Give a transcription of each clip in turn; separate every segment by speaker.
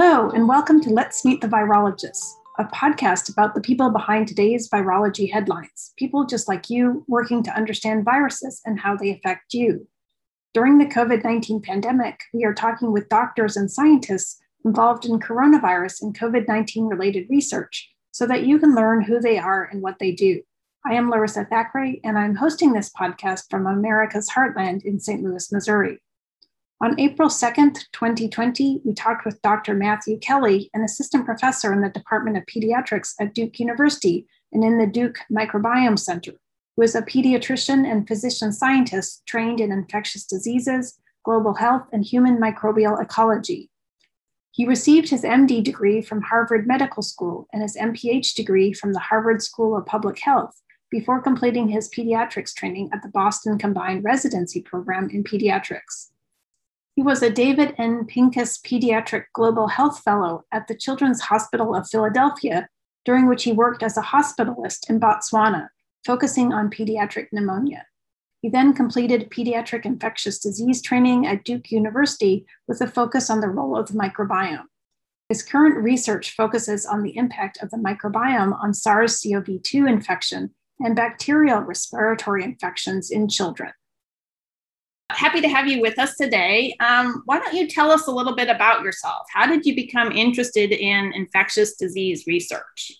Speaker 1: Hello, and welcome to Let's Meet the Virologists, a podcast about the people behind today's virology headlines, people just like you working to understand viruses and how they affect you. During the COVID 19 pandemic, we are talking with doctors and scientists involved in coronavirus and COVID 19 related research so that you can learn who they are and what they do. I am Larissa Thackray, and I'm hosting this podcast from America's Heartland in St. Louis, Missouri. On April 2nd, 2020, we talked with Dr. Matthew Kelly, an assistant professor in the Department of Pediatrics at Duke University and in the Duke Microbiome Center, who is a pediatrician and physician scientist trained in infectious diseases, global health, and human microbial ecology. He received his MD degree from Harvard Medical School and his MPH degree from the Harvard School of Public Health before completing his pediatrics training at the Boston Combined Residency Program in Pediatrics. He was a David N. Pincus Pediatric Global Health Fellow at the Children's Hospital of Philadelphia, during which he worked as a hospitalist in Botswana, focusing on pediatric pneumonia. He then completed pediatric infectious disease training at Duke University with a focus on the role of the microbiome. His current research focuses on the impact of the microbiome on SARS CoV 2 infection and bacterial respiratory infections in children. Happy to have you with us today. Um, why don't you tell us a little bit about yourself? How did you become interested in infectious disease research?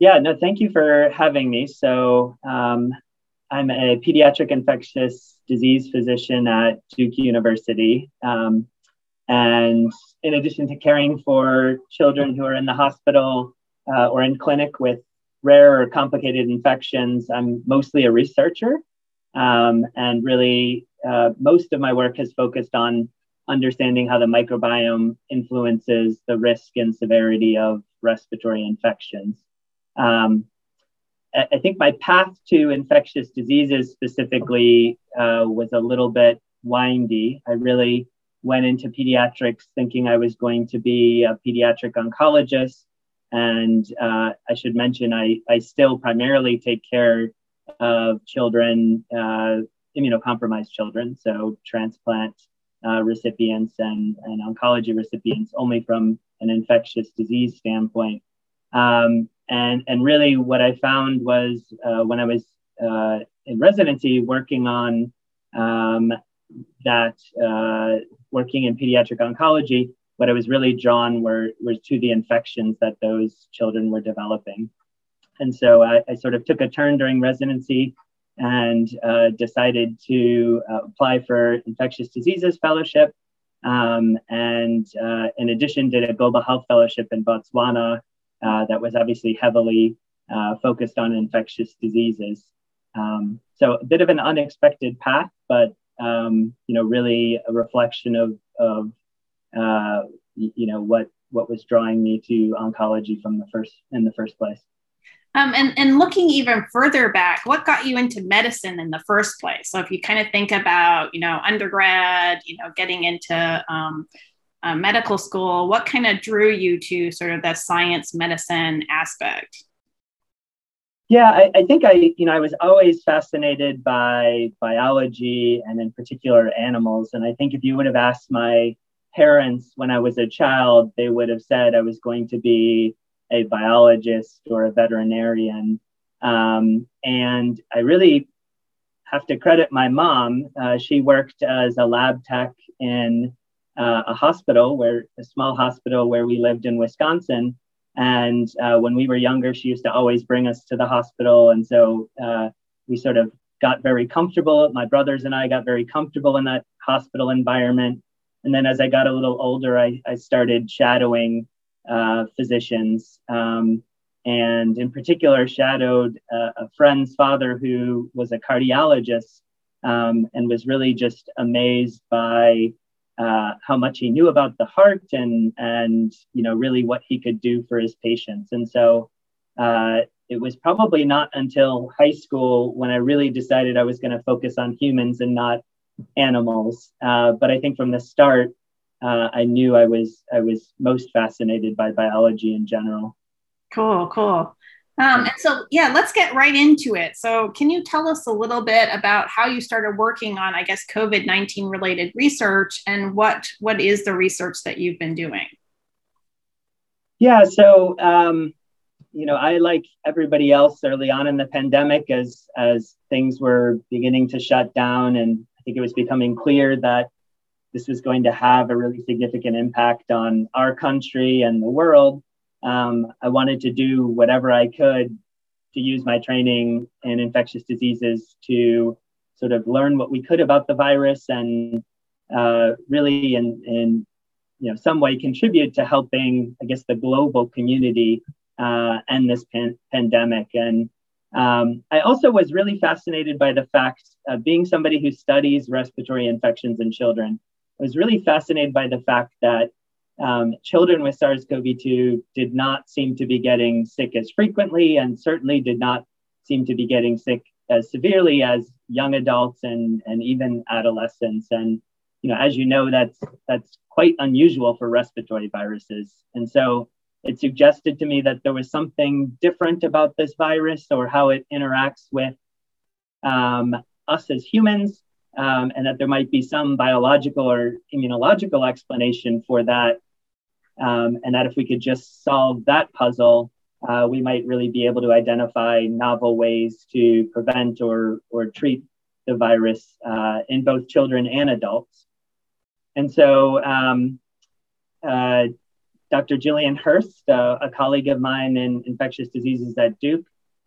Speaker 2: Yeah, no, thank you for having me. So, um, I'm a pediatric infectious disease physician at Duke University. Um, and in addition to caring for children who are in the hospital uh, or in clinic with rare or complicated infections, I'm mostly a researcher. Um, and really, uh, most of my work has focused on understanding how the microbiome influences the risk and severity of respiratory infections. Um, I think my path to infectious diseases specifically uh, was a little bit windy. I really went into pediatrics thinking I was going to be a pediatric oncologist. And uh, I should mention, I, I still primarily take care of children, uh, immunocompromised children, so transplant uh, recipients and, and oncology recipients, only from an infectious disease standpoint. Um, and, and really, what I found was uh, when I was uh, in residency working on um, that, uh, working in pediatric oncology, what I was really drawn were, was to the infections that those children were developing. And so I, I sort of took a turn during residency and uh, decided to uh, apply for infectious diseases fellowship. Um, and uh, in addition, did a global health fellowship in Botswana uh, that was obviously heavily uh, focused on infectious diseases. Um, so a bit of an unexpected path, but um, you know, really a reflection of, of uh, you know what what was drawing me to oncology from the first in the first place.
Speaker 1: Um, and, and looking even further back, what got you into medicine in the first place? So if you kind of think about, you know, undergrad, you know, getting into um, uh, medical school, what kind of drew you to sort of that science medicine aspect?
Speaker 2: Yeah, I, I, think I, you know, I was always fascinated by biology and in particular animals. And I think if you would have asked my parents when I was a child, they would have said I was going to be a biologist or a veterinarian. Um, and I really have to credit my mom. Uh, she worked as a lab tech in uh, a hospital, where a small hospital where we lived in Wisconsin. And uh, when we were younger, she used to always bring us to the hospital, and so uh, we sort of got very comfortable. My brothers and I got very comfortable in that hospital environment. And then as I got a little older, I, I started shadowing uh, physicians, um, and in particular, shadowed uh, a friend's father who was a cardiologist um, and was really just amazed by uh, how much he knew about the heart and and you know really what he could do for his patients. And so uh, it was probably not until high school when I really decided I was going to focus on humans and not animals. Uh, but I think from the start, uh, I knew I was I was most fascinated by biology in general.
Speaker 1: Cool, cool. Um, and so, yeah, let's get right into it. So, can you tell us a little bit about how you started working on, I guess, COVID nineteen related research, and what what is the research that you've been doing?
Speaker 2: Yeah, so um, you know, I like everybody else early on in the pandemic, as as things were beginning to shut down, and I think it was becoming clear that this was going to have a really significant impact on our country and the world um, I wanted to do whatever I could to use my training in infectious diseases to sort of learn what we could about the virus and uh, really in, in you know some way contribute to helping I guess the global community uh, end this pan- pandemic. And um, I also was really fascinated by the fact of being somebody who studies respiratory infections in children. Was really fascinated by the fact that um, children with SARS CoV 2 did not seem to be getting sick as frequently and certainly did not seem to be getting sick as severely as young adults and, and even adolescents. And you know, as you know, that's that's quite unusual for respiratory viruses. And so it suggested to me that there was something different about this virus or how it interacts with um, us as humans, um, and that there might be some biological or immunological explanation for that um, and that if we could just solve that puzzle, uh, we might really be able to identify novel ways to prevent or, or treat the virus uh, in both children and adults. And so, um, uh, Dr. Jillian Hurst, uh, a colleague of mine in infectious diseases at Duke,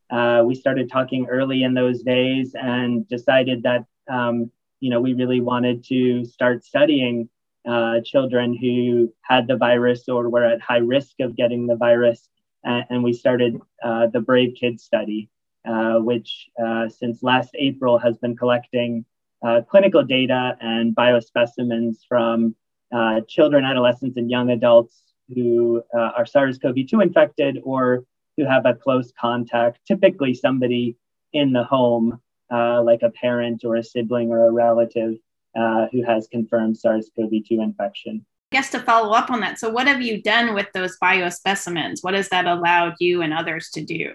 Speaker 2: uh, we started talking early in those days and decided that um, you know we really wanted to start studying uh, children who had the virus or were at high risk of getting the virus. And, and we started uh, the Brave Kids study, uh, which uh, since last April has been collecting uh, clinical data and biospecimens from uh, children, adolescents, and young adults who are SARS CoV 2 infected or who have a close contact, typically somebody in the home, like a parent or a sibling or a relative uh, who has confirmed SARS-CoV-2 infection.
Speaker 1: I guess to follow up on that, so what have you done with those biospecimens? What has that allowed you and others to do?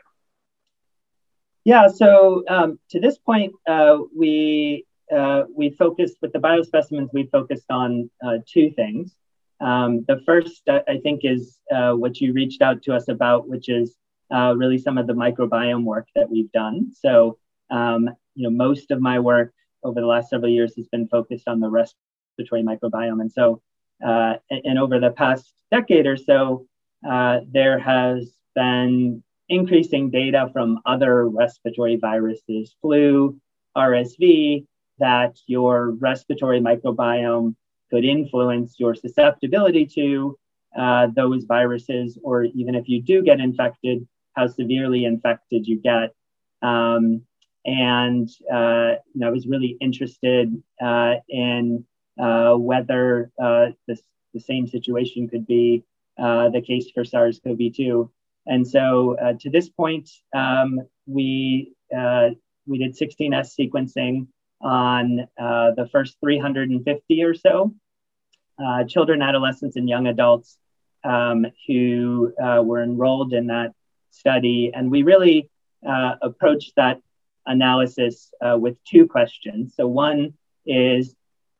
Speaker 2: Yeah, so um, to this point, uh, we uh, we focused with the biospecimens. We focused on uh, two things. Um, the first, uh, I think, is uh, what you reached out to us about, which is really some of the microbiome work that we've done. So, um, you know, most of my work over the last several years has been focused on the respiratory microbiome. And so, uh, and over the past decade or so, uh, there has been increasing data from other respiratory viruses, flu, RSV, that your respiratory microbiome could influence your susceptibility to uh, those viruses, or even if you do get infected, how severely infected you get. Um, and uh, you know, I was really interested uh, in uh, whether uh, this, the same situation could be uh, the case for SARS-CoV-2. And so, uh, to this point, um, we we did 16S sequencing on the first 350 or so children, adolescents, and young adults um, who were enrolled in that study, and we really approached that analysis uh, with two questions. So, one is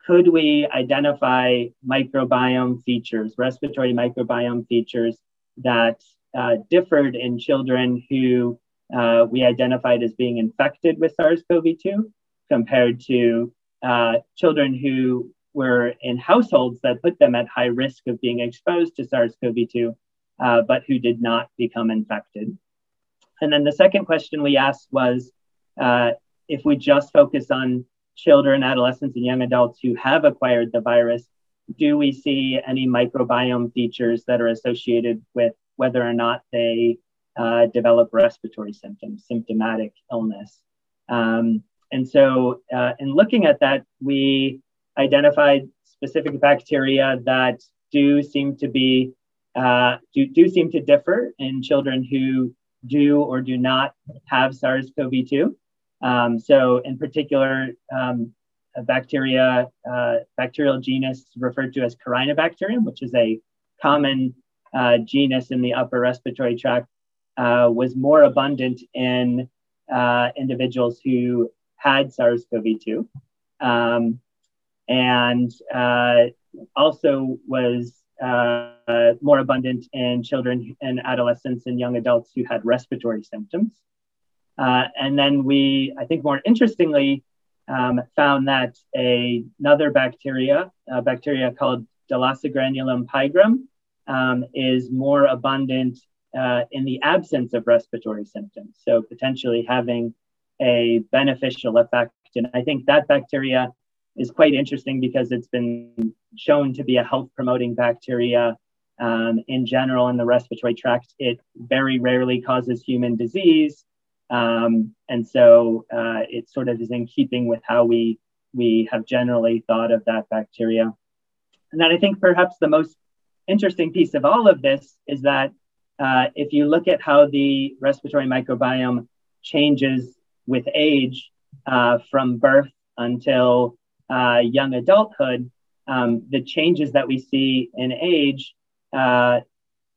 Speaker 2: could we identify microbiome features, respiratory microbiome features that uh, differed in children who uh, we identified as being infected with SARS CoV 2 compared to uh, children who were in households that put them at high risk of being exposed to SARS CoV 2, uh, but who did not become infected. And then the second question we asked was uh, if we just focus on children, adolescents, and young adults who have acquired the virus, do we see any microbiome features that are associated with whether or not they uh, develop respiratory symptoms, symptomatic illness? Um, and so, uh, in looking at that, we identified specific bacteria that do seem to be uh, do, do seem to differ in children who do or do not have SARS-CoV-2. Um, so, in particular, um, a bacteria, uh, bacterial genus referred to as Corynebacterium, which is a common uh, genus in the upper respiratory tract, uh, was more abundant in uh, individuals who had SARS-CoV-2, um, and uh, also was uh, more abundant in children and adolescents and young adults who had respiratory symptoms. Uh, and then we, I think more interestingly, um, found that a, another bacteria, a bacteria called Dolosigranulum pigrum, um, is more abundant uh, in the absence of respiratory symptoms. So potentially having a beneficial effect. And I think that bacteria is quite interesting because it's been shown to be a health promoting bacteria um, in general in the respiratory tract. It very rarely causes human disease. Um, and so uh, it sort of is in keeping with how we, we have generally thought of that bacteria. And then I think perhaps the most interesting piece of all of this is that uh, if you look at how the respiratory microbiome changes with age uh, from birth until uh, young adulthood, um, the changes that we see in age, uh,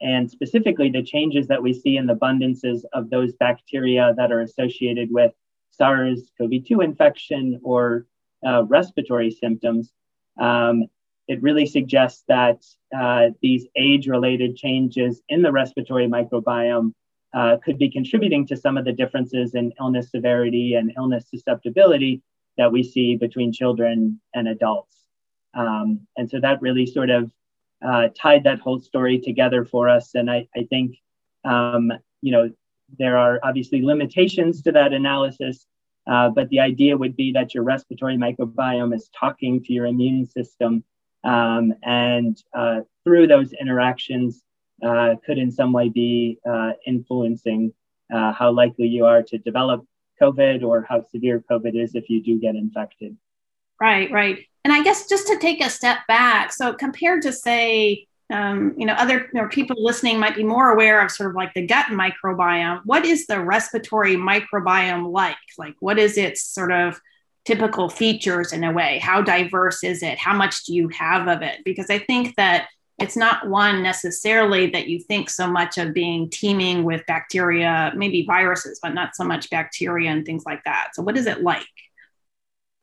Speaker 2: and specifically the changes that we see in the abundances of those bacteria that are associated with SARS CoV 2 infection or uh, respiratory symptoms, um, it really suggests that uh, these age related changes in the respiratory microbiome uh, could be contributing to some of the differences in illness severity and illness susceptibility that we see between children and adults. Um, and so that really sort of uh, tied that whole story together for us. And I, I think, um, you know, there are obviously limitations to that analysis, uh, but the idea would be that your respiratory microbiome is talking to your immune system. Um, and uh, through those interactions, uh, could in some way be uh, influencing uh, how likely you are to develop COVID or how severe COVID is if you do get infected.
Speaker 1: Right, right. And I guess just to take a step back, so compared to say, um, you know, other you know, people listening might be more aware of sort of like the gut microbiome. What is the respiratory microbiome like? Like, what is its sort of typical features in a way? How diverse is it? How much do you have of it? Because I think that it's not one necessarily that you think so much of being teeming with bacteria, maybe viruses, but not so much bacteria and things like that. So, what is it like?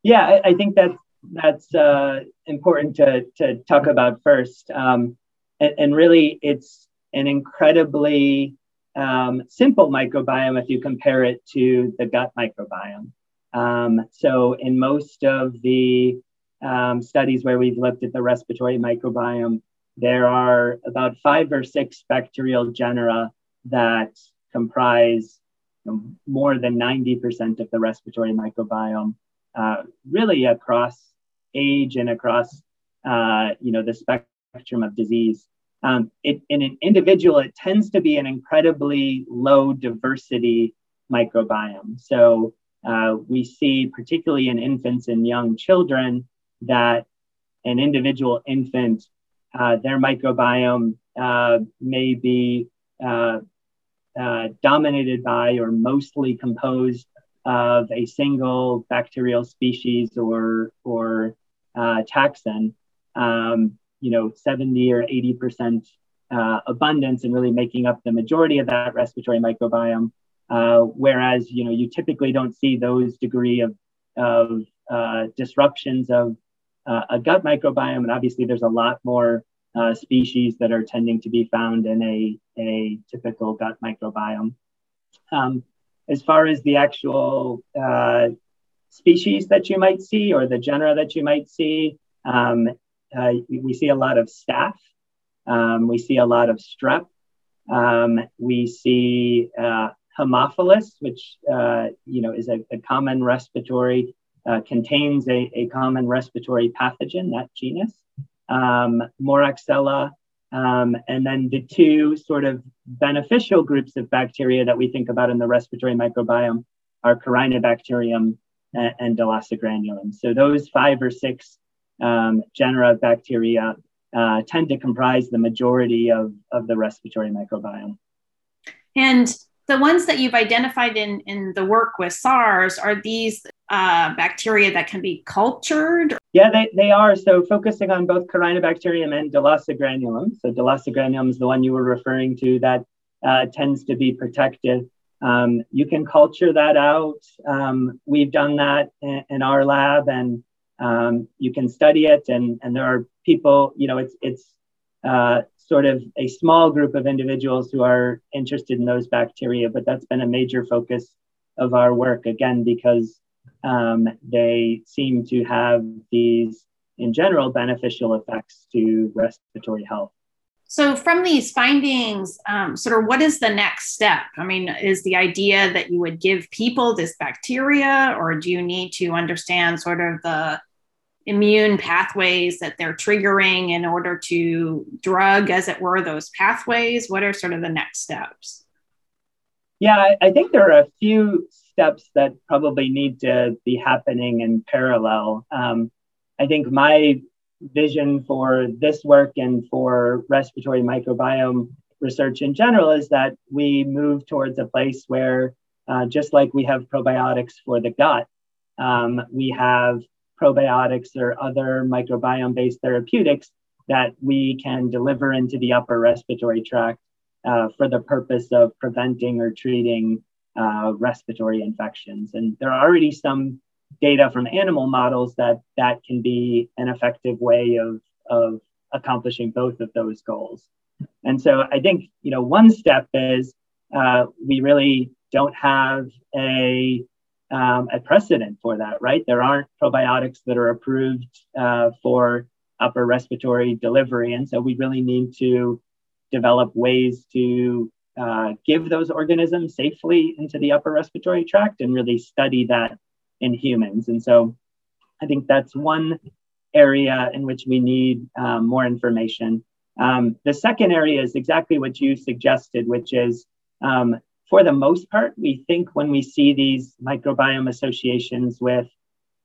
Speaker 2: Yeah, I, I think that that's uh, important to, to talk about first. Um, and, and, really, it's an incredibly um, simple microbiome if you compare it to the gut microbiome. Um, so, in most of the um, studies where we've looked at the respiratory microbiome, there are about five or six bacterial genera that comprise more than 90% of the respiratory microbiome, uh, really across age and across uh, you know the spectrum of disease. Um, it, in an individual, it tends to be an incredibly low diversity microbiome. So uh, we see, particularly in infants and young children, that an individual infant uh, their microbiome uh, may be uh, uh, dominated by or mostly composed of a single bacterial species or, or uh, taxon, um, you know, 70 or 80% abundance and really making up the majority of that respiratory microbiome. whereas, you know, you typically don't see those degree of, of disruptions of uh, a gut microbiome, and obviously there's a lot more uh, species that are tending to be found in a, a typical gut microbiome. Um, as far as the actual uh, species that you might see or the genera that you might see, um, uh, we see a lot of staph. Um, we see a lot of strep. Um, we see uh, Haemophilus, which uh, you know is a, a common respiratory uh, contains a, a common respiratory pathogen, that genus, um, Moraxella, um, and then the two sort of beneficial groups of bacteria that we think about in the respiratory microbiome are Corynebacterium and, and. So those five or six um, genera of bacteria uh, tend to comprise the majority of, of the respiratory microbiome.
Speaker 1: And the ones that you've identified in, in the work with SARS, are these uh, bacteria that can be cultured?
Speaker 2: Yeah, they, they are. So focusing on both Corynebacterium and Dolosigranulum. So Dolosigranulum is the one you were referring to that uh, tends to be protective. Um, you can culture that out. Um, we've done that in, in our lab, and um, you can study it. And, and there are people, you know, it's it's uh, sort of a small group of individuals who are interested in those bacteria, but that's been a major focus of our work again because um, they seem to have these, in general, beneficial effects to respiratory health.
Speaker 1: So, from these findings, um, sort of what is the next step? I mean, is the idea that you would give people this bacteria, or do you need to understand sort of the immune pathways that they're triggering in order to drug, as it were, those pathways? What are sort of the next steps?
Speaker 2: Yeah, I, think there are a few steps that probably need to be happening in parallel. Um, I think my vision for this work and for respiratory microbiome research in general is that we move towards a place where, uh, just like we have probiotics for the gut, um, we have probiotics or other microbiome based therapeutics that we can deliver into the upper respiratory tract uh, for the purpose of preventing or treating uh, respiratory infections. And there are already some data from animal models that that can be an effective way of, of accomplishing both of those goals. And so I think you know one step is uh, we really don't have a um, a precedent for that, right? There aren't probiotics that are approved uh, for upper respiratory delivery, and so we really need to develop ways to uh, give those organisms safely into the upper respiratory tract and really study that in humans. And so I think that's one area in which we need um, more information. Um, the second area is exactly what you suggested, which is um, for the most part, we think when we see these microbiome associations with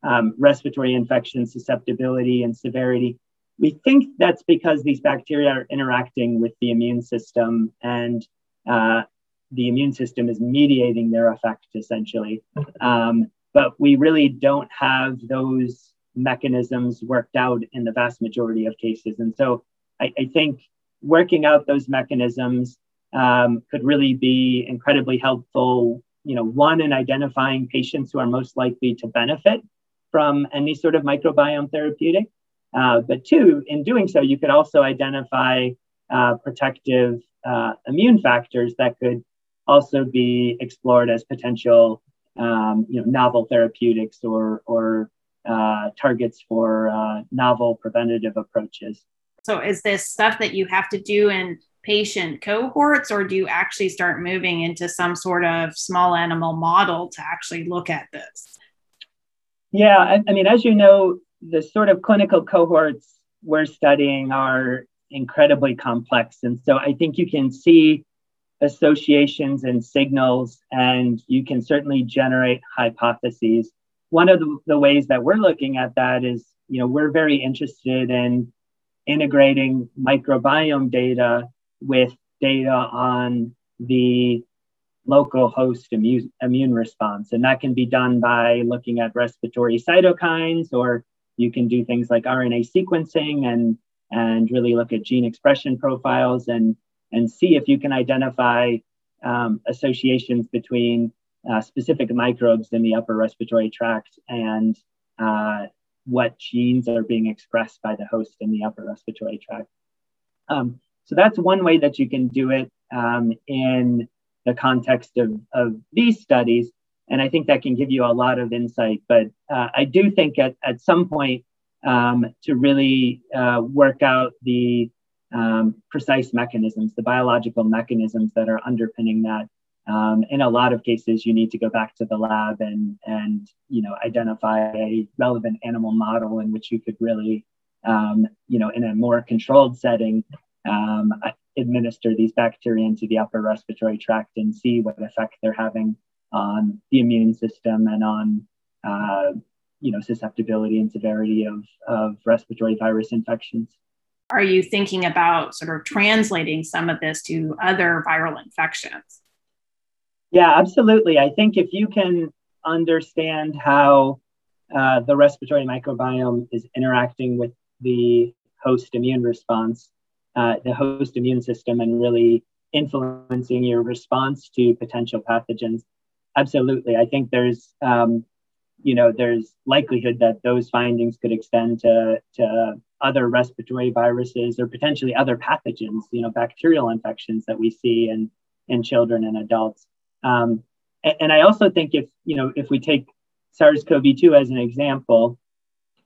Speaker 2: um, respiratory infection susceptibility and severity, we think that's because these bacteria are interacting with the immune system and uh, the immune system is mediating their effect essentially. Um, but we really don't have those mechanisms worked out in the vast majority of cases. And so I, I think working out those mechanisms um, could really be incredibly helpful. You know, one in identifying patients who are most likely to benefit from any sort of microbiome therapeutic. Uh, but two, in doing so, you could also identify uh, protective uh, immune factors that could also be explored as potential um, you know, novel therapeutics or, or uh, targets for uh, novel preventative approaches.
Speaker 1: So, is this stuff that you have to do in patient cohorts, or do you actually start moving into some sort of small animal model to actually look at this?
Speaker 2: Yeah, I, I mean, as you know, the sort of clinical cohorts we're studying are incredibly complex. And so I think you can see associations and signals, and you can certainly generate hypotheses. One of the, the ways that we're looking at that is, you know, we're very interested in integrating microbiome data with data on the local host immune, immune response. And that can be done by looking at respiratory cytokines, or you can do things like RNA sequencing and and really look at gene expression profiles and, and see if you can identify um, associations between uh, specific microbes in the upper respiratory tract and uh, what genes are being expressed by the host in the upper respiratory tract. Um, so that's one way that you can do it um, in the context of, of these studies. And I think that can give you a lot of insight. But uh, I do think at, at some point, um, to really uh, work out the um, precise mechanisms, the biological mechanisms that are underpinning that. Um, in a lot of cases, you need to go back to the lab and and you know identify a relevant animal model in which you could really um, you know in a more controlled setting um, administer these bacteria into the upper respiratory tract and see what effect they're having on the immune system and on uh, you know, susceptibility and severity of, of respiratory virus infections.
Speaker 1: Are you thinking about sort of translating some of this to other viral infections?
Speaker 2: Yeah, absolutely. I think if you can understand how uh, the respiratory microbiome is interacting with the host immune response, uh, the host immune system, and really influencing your response to potential pathogens? Absolutely. I think there's, um, you know, there's likelihood that those findings could extend to, to other respiratory viruses or potentially other pathogens, you know, bacterial infections that we see in, in children and adults. Um, and, and I also think if, you know, if we take SARS-CoV-2 as an example,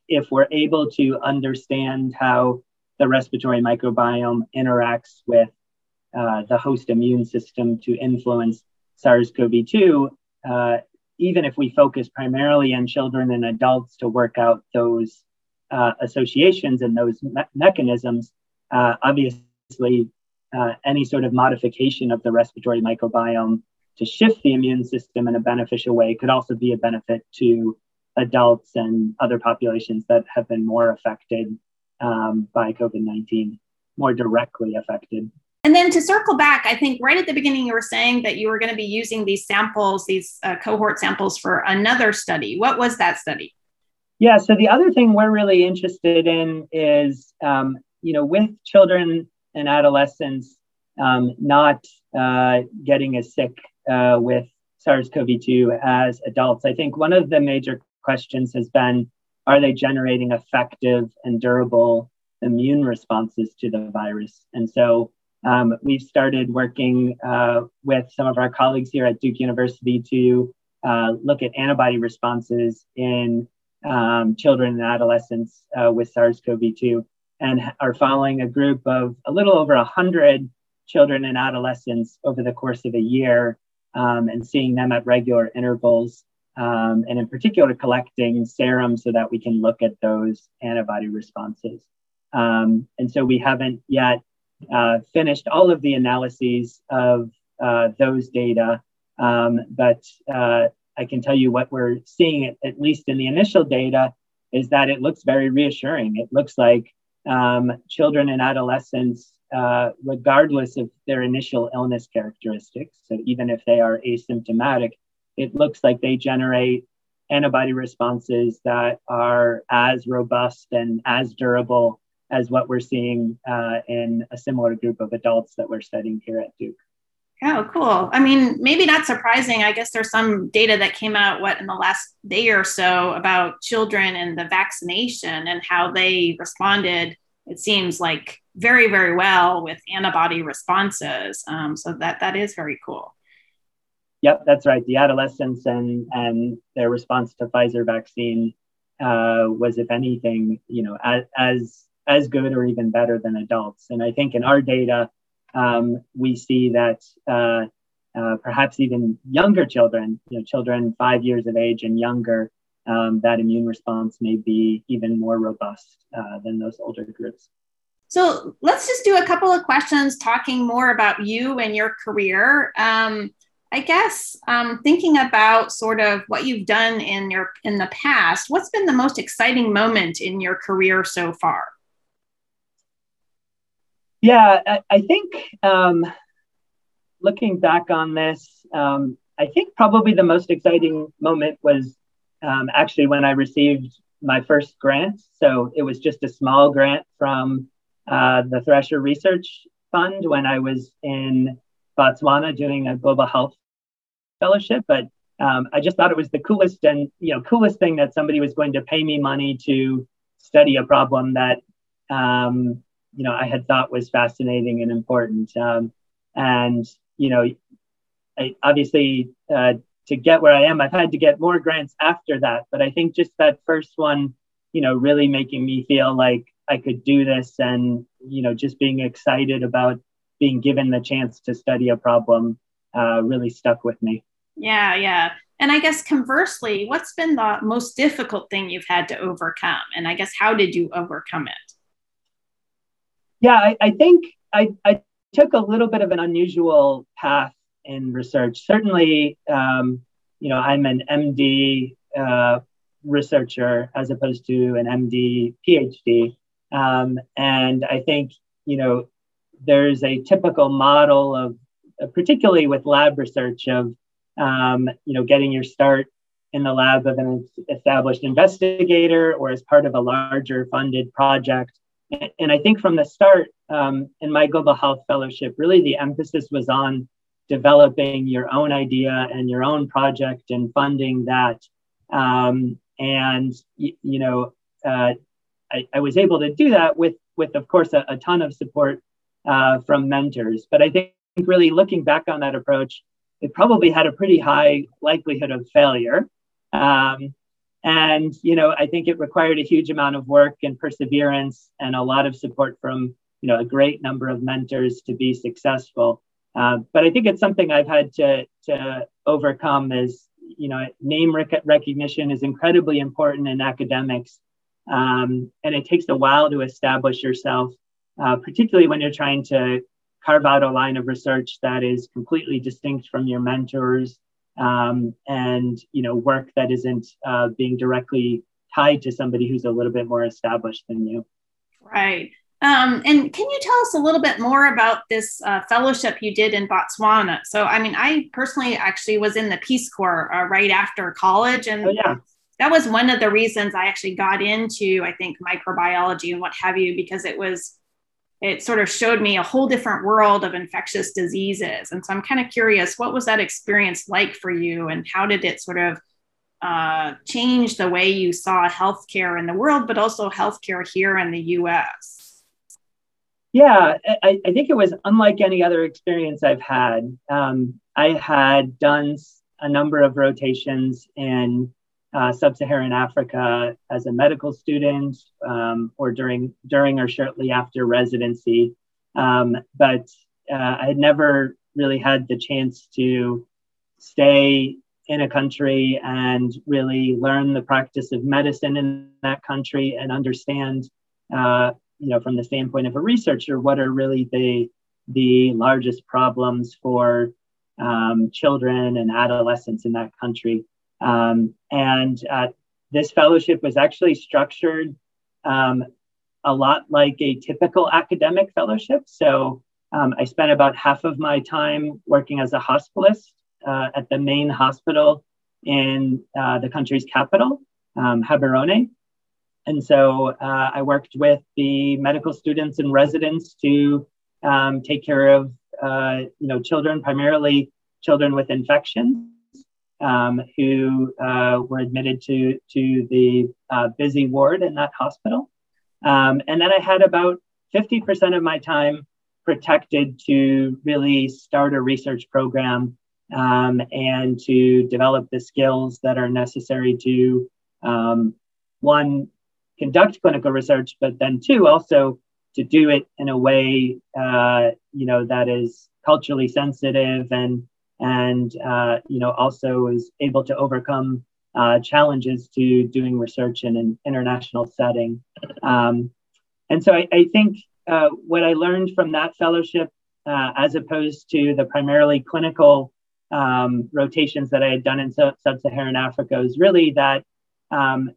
Speaker 2: if we're able to understand how the respiratory microbiome interacts with uh, the host immune system to influence SARS-CoV-2, uh, even if we focus primarily on children and adults to work out those uh, associations and those me- mechanisms, uh, obviously uh, any sort of modification of the respiratory microbiome to shift the immune system in a beneficial way could also be a benefit to adults and other populations that have been more affected um, by COVID 19, more directly affected.
Speaker 1: And then to circle back, I think right at the beginning you were saying that you were going to be using these samples, these uh, cohort samples for another study. What was that study?
Speaker 2: Yeah, so the other thing we're really interested in is, um, you know, with children and adolescents um, not uh, getting as sick uh, with SARS CoV 2 as adults, I think one of the major questions has been are they generating effective and durable immune responses to the virus? And so um, we've started working uh, with some of our colleagues here at Duke University to uh, look at antibody responses in um, children and adolescents uh, with SARS CoV 2 and are following a group of a little over 100 children and adolescents over the course of a year um, and seeing them at regular intervals um, and in particular collecting serum so that we can look at those antibody responses. Um, and so we haven't yet uh, finished all of the analyses of uh, those data, um, but uh, I can tell you what we're seeing, at, least in the initial data, is that it looks very reassuring. It looks like um, children and adolescents, uh, regardless of their initial illness characteristics, so even if they are asymptomatic, it looks like they generate antibody responses that are as robust and as durable as what we're seeing uh, in a similar group of adults that we're studying here at Duke.
Speaker 1: Oh, cool. I mean, maybe not surprising. I guess there's some data that came out, what, in the last day or so about children and the vaccination and how they responded, it seems like very, very well with antibody responses. Um, so that that is very cool.
Speaker 2: Yep, that's right. The adolescents and and their response to Pfizer vaccine uh, was, if anything, you know, as, as as good or even better than adults. And I think in our data, um, we see that uh, uh, perhaps even younger children, you know, children five years of age and younger, um, that immune response may be even more robust uh, than those older groups.
Speaker 1: So let's just do a couple of questions talking more about you and your career. Um, I guess um, thinking about sort of what you've done in your in the past, what's been the most exciting moment in your career so far?
Speaker 2: Yeah, I, I think um, looking back on this, um, I think probably the most exciting moment was um, actually when I received my first grant. So it was just a small grant from uh, the Thrasher Research Fund when I was in Botswana doing a global health fellowship, but um, I just thought it was the coolest and you know coolest thing that somebody was going to pay me money to study a problem that um, you know I had thought was fascinating and important. Um, and you know, I, obviously uh, to get where I am, I've had to get more grants after that. But I think just that first one, you know, really making me feel like I could do this, and you know, just being excited about being given the chance to study a problem uh, really stuck with me.
Speaker 1: Yeah, yeah. And I guess conversely, what's been the most difficult thing you've had to overcome? And I guess how did you overcome it?
Speaker 2: Yeah, I, I think I, I took a little bit of an unusual path in research. Certainly, um, you know, I'm an MD uh, researcher as opposed to an MD PhD. Um, and I think, you know, there's a typical model of uh, particularly with lab research of um, you know getting your start in the lab of an established investigator or as part of a larger funded project and I think from the start um, in my global health fellowship, really the emphasis was on developing your own idea and your own project and funding that. Um, and you, you know, uh, I, I, was able to do that with, with of course, a, a ton of support uh, from mentors. But I think really looking back on that approach, it probably had a pretty high likelihood of failure. Um, and you know, I think it required a huge amount of work and perseverance and a lot of support from you know a great number of mentors to be successful. Uh, but I think it's something I've had to to overcome. Is you know, name rec- recognition is incredibly important in academics, um, and it takes a while to establish yourself, uh, particularly when you're trying to carve out a line of research that is completely distinct from your mentors um, and you know work that isn't uh, being directly tied to somebody who's a little bit more established than you.
Speaker 1: Right. Um, and can you tell us a little bit more about this uh, fellowship you did in botswana? So i mean i personally actually was in the peace corps uh, right after college and
Speaker 2: oh, yeah.
Speaker 1: that was one of the reasons i actually got into i think microbiology and what have you because it was it sort of showed me a whole different world of infectious diseases. And so I'm kind of curious, what was that experience like for you, and how did it sort of uh, change the way you saw healthcare in the world, but also healthcare here in the US?
Speaker 2: Yeah, I, I think it was unlike any other experience I've had. Um, I had done a number of rotations in uh, sub-Saharan Africa as a medical student um, or during during or shortly after residency. Um, but uh, I had never really had the chance to stay in a country and really learn the practice of medicine in that country and understand, uh, you know, from the standpoint of a researcher, what are really the the largest problems for um, children and adolescents in that country. Um, and uh, this fellowship was actually structured um, a lot like a typical academic fellowship. So um, I spent about half of my time working as a hospitalist uh, at the main hospital in uh, the country's capital, um, Gaborone. And so uh, I worked with the medical students and residents to um, take care of uh, you know children, primarily children with infections um, who uh, were admitted to, to the uh, busy ward in that hospital. Um, and then I had about 50% of my time protected to really start a research program um, and to develop the skills that are necessary to, um, one, conduct clinical research, but then two, also to do it in a way, uh, you know, that is culturally sensitive and and uh, you know also is able to overcome uh, challenges to doing research in an international setting. Um, and so I, I think uh, what I learned from that fellowship, uh, as opposed to the primarily clinical um, rotations that I had done in sub-Saharan Africa, is really that um,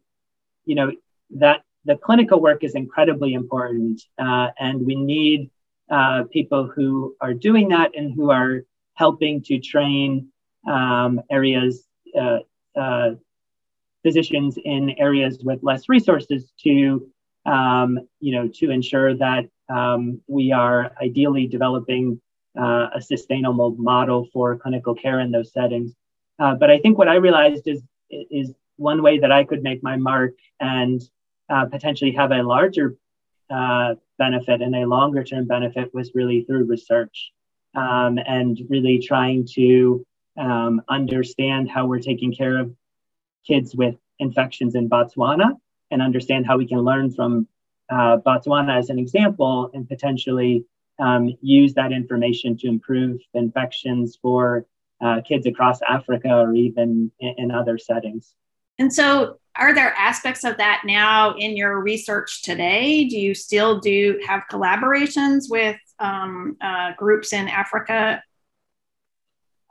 Speaker 2: you know that the clinical work is incredibly important, uh, and we need uh, people who are doing that and who are helping to train um, areas, uh, uh, physicians in areas with less resources to, um, you know, to ensure that um, we are ideally developing uh, a sustainable model for clinical care in those settings. Uh, but I think what I realized is is one way that I could make my mark and uh, potentially have a larger uh, benefit and a longer term benefit was really through research um, and really trying to um, understand how we're taking care of kids with infections in Botswana and understand how we can learn from uh, Botswana as an example and potentially um, use that information to improve infections for uh, kids across Africa or even in, in other settings.
Speaker 1: And so, are there aspects of that now in your research today? Do you still do have collaborations with um, uh, groups in Africa?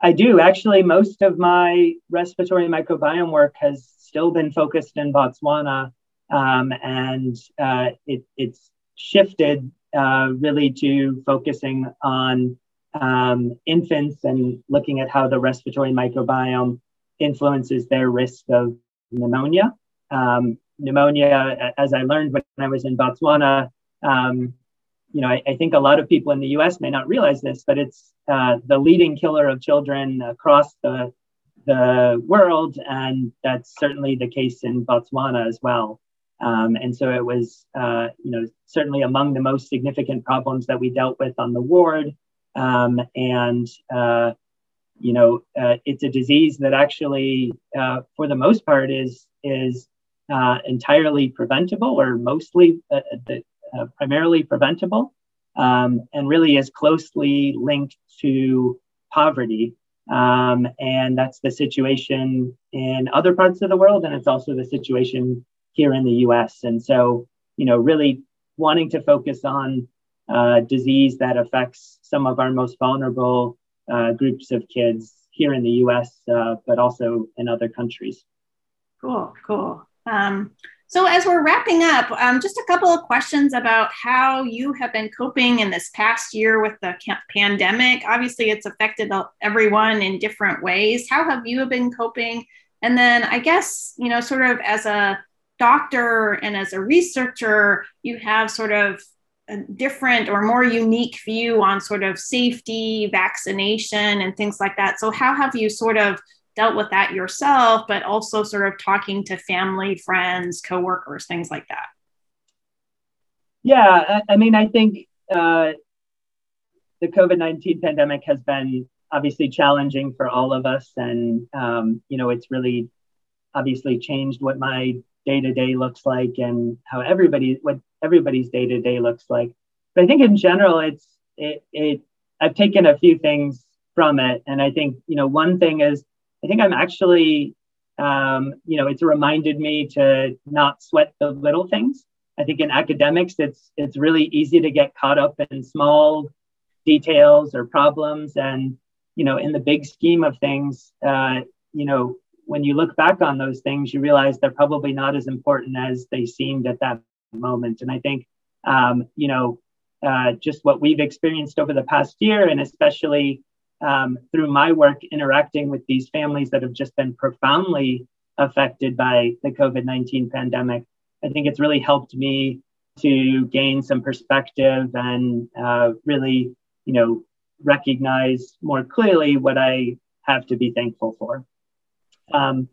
Speaker 2: I do. Actually, most of my respiratory microbiome work has still been focused in Botswana, um, and uh, it, it's shifted uh, really to focusing on um, infants and looking at how the respiratory microbiome influences their risk of pneumonia. Um, pneumonia, as I learned when I was in Botswana, um, you know, I, I, think a lot of people in the U.S. may not realize this, but it's uh, the leading killer of children across the the world, and that's certainly the case in Botswana as well. Um, and so it was, uh, you know, certainly among the most significant problems that we dealt with on the ward. Um, and uh, you know, uh, it's a disease that actually, uh, for the most part, is is uh, entirely preventable or mostly uh, uh, primarily preventable, um, and really is closely linked to poverty. Um, and that's the situation in other parts of the world, and it's also the situation here in the U.S. And so, you know, really wanting to focus on uh, disease that affects some of our most vulnerable uh, groups of kids here in the US, uh, but also in other countries.
Speaker 1: Cool, cool. Um, so, as we're wrapping up, um, just a couple of questions about how you have been coping in this past year with the pandemic. Obviously, it's affected everyone in different ways. How have you been coping? And then, I guess, you know, sort of as a doctor and as a researcher, you have sort of a different or more unique view on sort of safety, vaccination, and things like that. So, how have you sort of dealt with that yourself, but also sort of talking to family, friends, coworkers, things like that?
Speaker 2: Yeah, I, mean, I think uh, the COVID 19 pandemic has been obviously challenging for all of us. And, um, you know, it's really obviously changed what my day to day looks like and how everybody, what everybody's day to day looks like. But I think in general, it's it, it I've taken a few things from it, and I think you know one thing is I think I'm actually um, you know it's reminded me to not sweat the little things. I think in academics, it's it's really easy to get caught up in small details or problems, and you know in the big scheme of things, uh, you know when you look back on those things, you realize they're probably not as important as they seemed at that moment. And I think, um, you know, uh, just what we've experienced over the past year, and especially um, through my work interacting with these families that have just been profoundly affected by the COVID 19 pandemic, I think it's really helped me to gain some perspective and uh, really, you know, recognize more clearly what I have to be thankful for. Um,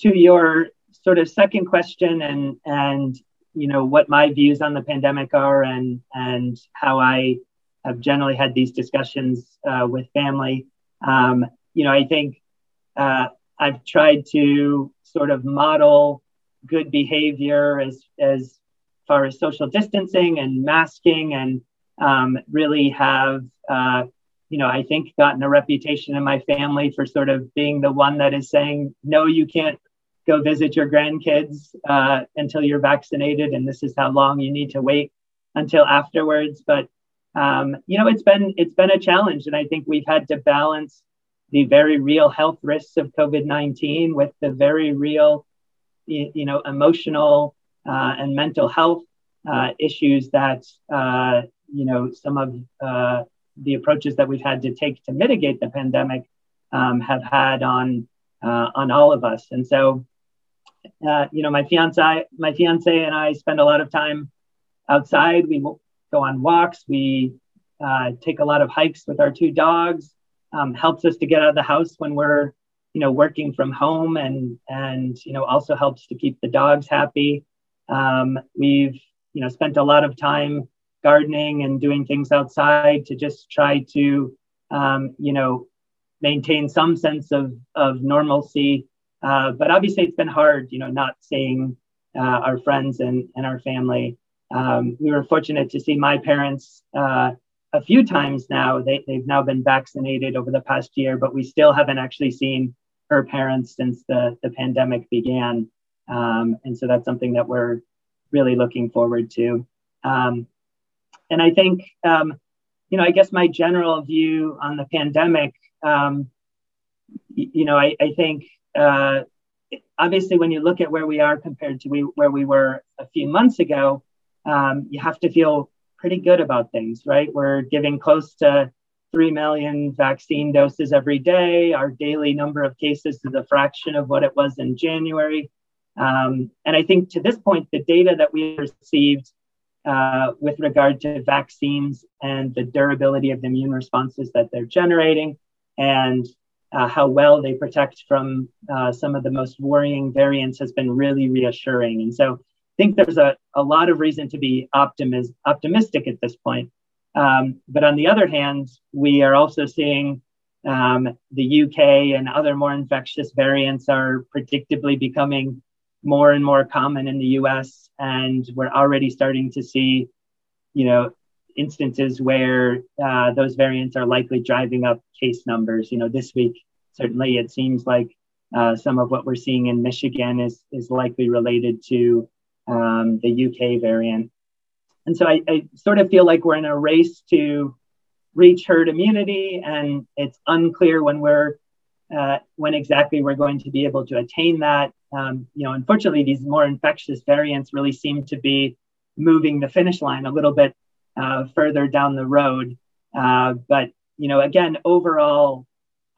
Speaker 2: to your sort of second question and and you know what my views on the pandemic are and and how I have generally had these discussions uh, with family. Um, you know, I think uh, I've tried to sort of model good behavior as as far as social distancing and masking, and um, really have uh, you know I think gotten a reputation in my family for sort of being the one that is saying no, you can't go visit your grandkids uh, until you're vaccinated, and this is how long you need to wait until afterwards. But um, you know, it's been it's been a challenge, and I think we've had to balance the very real health risks of COVID nineteen with the very real, you know, emotional uh, and mental health uh, issues that uh, you know some of uh, the approaches that we've had to take to mitigate the pandemic um, have had on uh, on all of us. And so, uh, you know, my fiance, my fiance and I spend a lot of time outside. We go on walks. We uh, take a lot of hikes with our two dogs. Um, helps us to get out of the house when we're, you know, working from home, and and you know also helps to keep the dogs happy. Um, we've you know spent a lot of time gardening and doing things outside to just try to um, you know maintain some sense of of normalcy uh, but obviously, it's been hard, you know, not seeing uh, our friends and, and our family. Um, we were fortunate to see my parents uh, a few times now. They, they've now been vaccinated over the past year, but we still haven't actually seen her parents since the, the pandemic began. Um, and so that's something that we're really looking forward to. Um, and I think, um, you know, I guess my general view on the pandemic, um, you know, I, I think uh, obviously, when you look at where we are compared to we, where we were a few months ago, um, you have to feel pretty good about things, right? We're giving close to 3 million vaccine doses every day. Our daily number of cases is a fraction of what it was in January. Um, and I think to this point, the data that we received uh, with regard to vaccines and the durability of the immune responses that they're generating and uh, how well they protect from uh, some of the most worrying variants has been really reassuring. And so think there's a, a lot of reason to be optimis- optimistic at this point. Um, but on the other hand, we are also seeing um, the UK and other more infectious variants are predictably becoming more and more common in the US. And we're already starting to see, you know, instances where uh, those variants are likely driving up case numbers. You know, this week, certainly it seems like uh, some of what we're seeing in Michigan is, is likely related to um, the UK variant. And so I, I sort of feel like we're in a race to reach herd immunity, and it's unclear when we're uh, when exactly we're going to be able to attain that. Um, you know, unfortunately, these more infectious variants really seem to be moving the finish line a little bit uh, further down the road. Uh, but you know, again, overall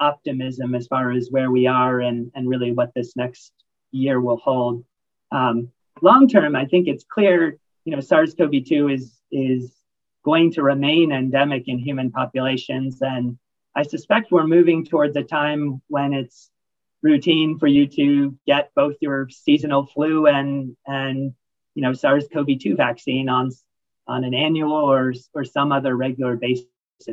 Speaker 2: optimism as far as where we are and and really what this next year will hold. Um, long term, I think it's clear. You know, SARS-CoV-2 is is going to remain endemic in human populations, and I suspect we're moving towards a time when it's routine for you to get both your seasonal flu and and you know SARS-CoV-2 vaccine on on an annual or or some other regular basis.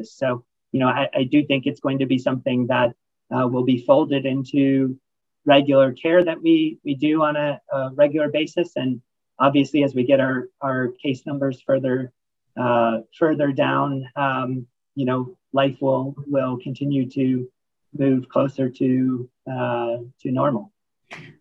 Speaker 2: So you know I, I do think it's going to be something that uh, will be folded into regular care that we we do on a, a, regular basis, and obviously as we get our our case numbers further uh, further down, um, you know life will will continue to move closer to uh, to normal.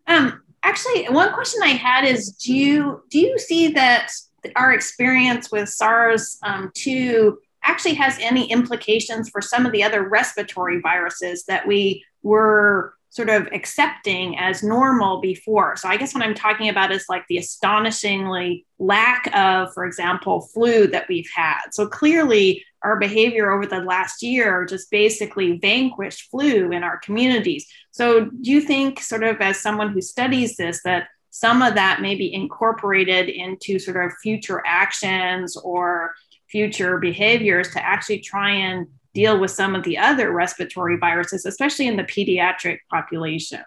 Speaker 1: Um, actually, one question I had is: Do you do you see that our experience with SARS um, two actually has any implications for some of the other respiratory viruses that we were sort of accepting as normal before. So I guess what I'm talking about is like the astonishingly lack of, for example, flu that we've had. So clearly our behavior over the last year just basically vanquished flu in our communities. So do you think sort of as someone who studies this that some of that may be incorporated into sort of future actions or future behaviors to actually try and deal with some of the other respiratory viruses, especially in the pediatric population.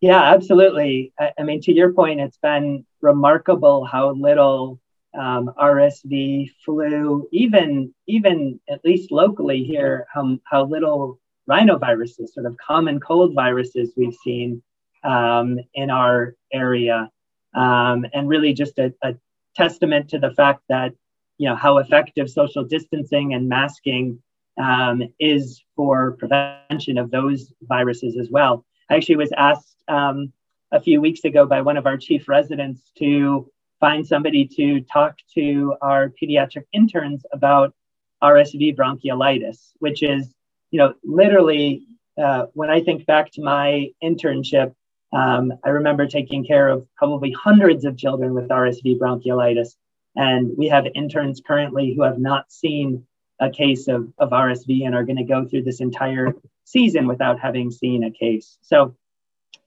Speaker 2: Yeah, absolutely. I, I mean, to your point, it's been remarkable how little um, RSV, flu, even even at least locally here, how, how little rhinoviruses, sort of common cold viruses, we've seen um, in our area, um, and really just a, a testament to the fact that you know how effective social distancing and masking um, is for prevention of those viruses as well. I actually was asked um, a few weeks ago by one of our chief residents to find somebody to talk to our pediatric interns about RSV bronchiolitis, which is, you know, literally uh, when I think back to my internship, um, I remember taking care of probably hundreds of children with RSV bronchiolitis. And we have interns currently who have not seen a case of, of RSV and are going to go through this entire season without having seen a case. So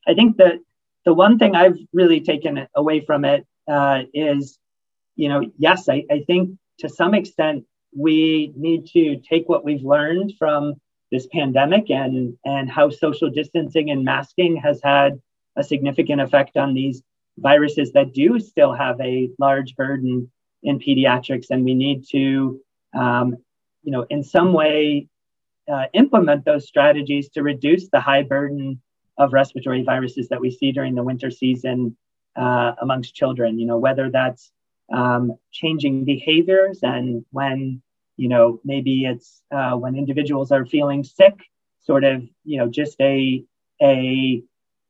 Speaker 2: I think that the one thing I've really taken away from it uh, is, you know, yes, I, I think to some extent we need to take what we've learned from this pandemic and, and how social distancing and masking has had a significant effect on these viruses that do still have a large burden in pediatrics. And we need to um, you know, in some way uh, implement those strategies to reduce the high burden of respiratory viruses that we see during the winter season uh, amongst children. You know, whether that's um, changing behaviors and when, you know, maybe it's uh, when individuals are feeling sick, sort of, you know, just a a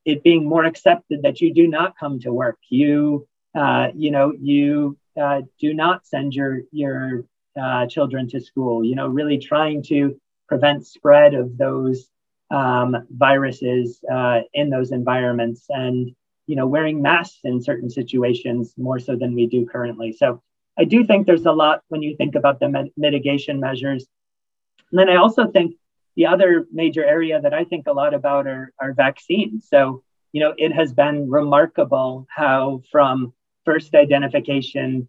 Speaker 2: it being more accepted that you do not come to work. You, uh, you know, you uh, do not send your your uh, children to school, you know, really trying to prevent spread of those um, viruses uh, in those environments and, you know, wearing masks in certain situations more so than we do currently. So I do think there's a lot when you think about the med- mitigation measures. And then I also think the other major area that I think a lot about are, are vaccines. So, you know, it has been remarkable how from first identification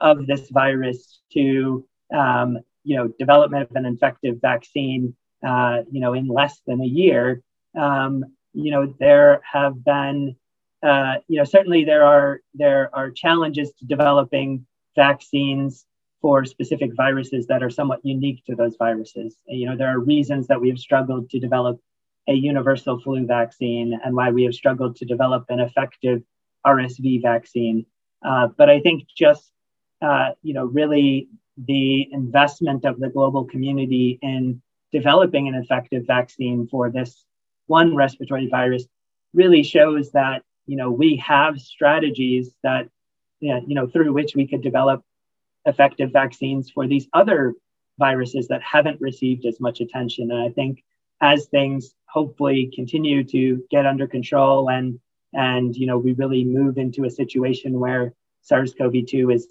Speaker 2: of this virus to um, you know development of an effective vaccine uh, you know in less than a year um, you know there have been uh, you know certainly there are there are challenges to developing vaccines for specific viruses that are somewhat unique to those viruses you know there are reasons that we have struggled to develop a universal flu vaccine and why we have struggled to develop an effective RSV vaccine. Uh, but I think just uh, you know really the investment of the global community in developing an effective vaccine for this one respiratory virus really shows that you know we have strategies that you know through which we could develop effective vaccines for these other viruses that haven't received as much attention. And i think as things hopefully continue to get under control and and you know we really move into a situation where SARS-CoV-2 is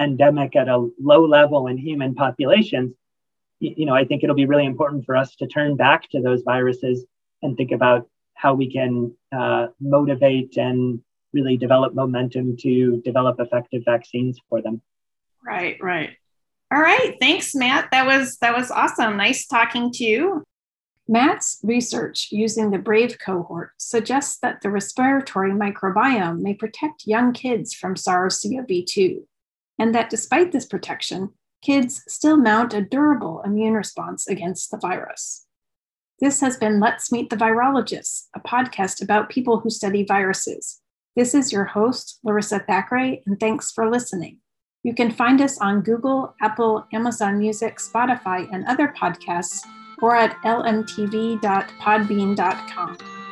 Speaker 2: endemic at a low level in human populations, you know I think it'll be really important for us to turn back to those viruses and think about how we can uh, motivate and really develop momentum to develop effective vaccines for them.
Speaker 1: Right, right. All right, thanks, Matt. That was that was awesome. Nice talking to you. Matt's research using the BRAVE cohort suggests that the respiratory microbiome may protect young kids from SARS CoV 2, and that despite this protection, kids still mount a durable immune response against the virus. This has been Let's Meet the Virologists, a podcast about people who study viruses. This is your host, Larissa Thackray, and thanks for listening. You can find us on Google, Apple, Amazon Music, Spotify, and other podcasts or at lmtv.podbean.com.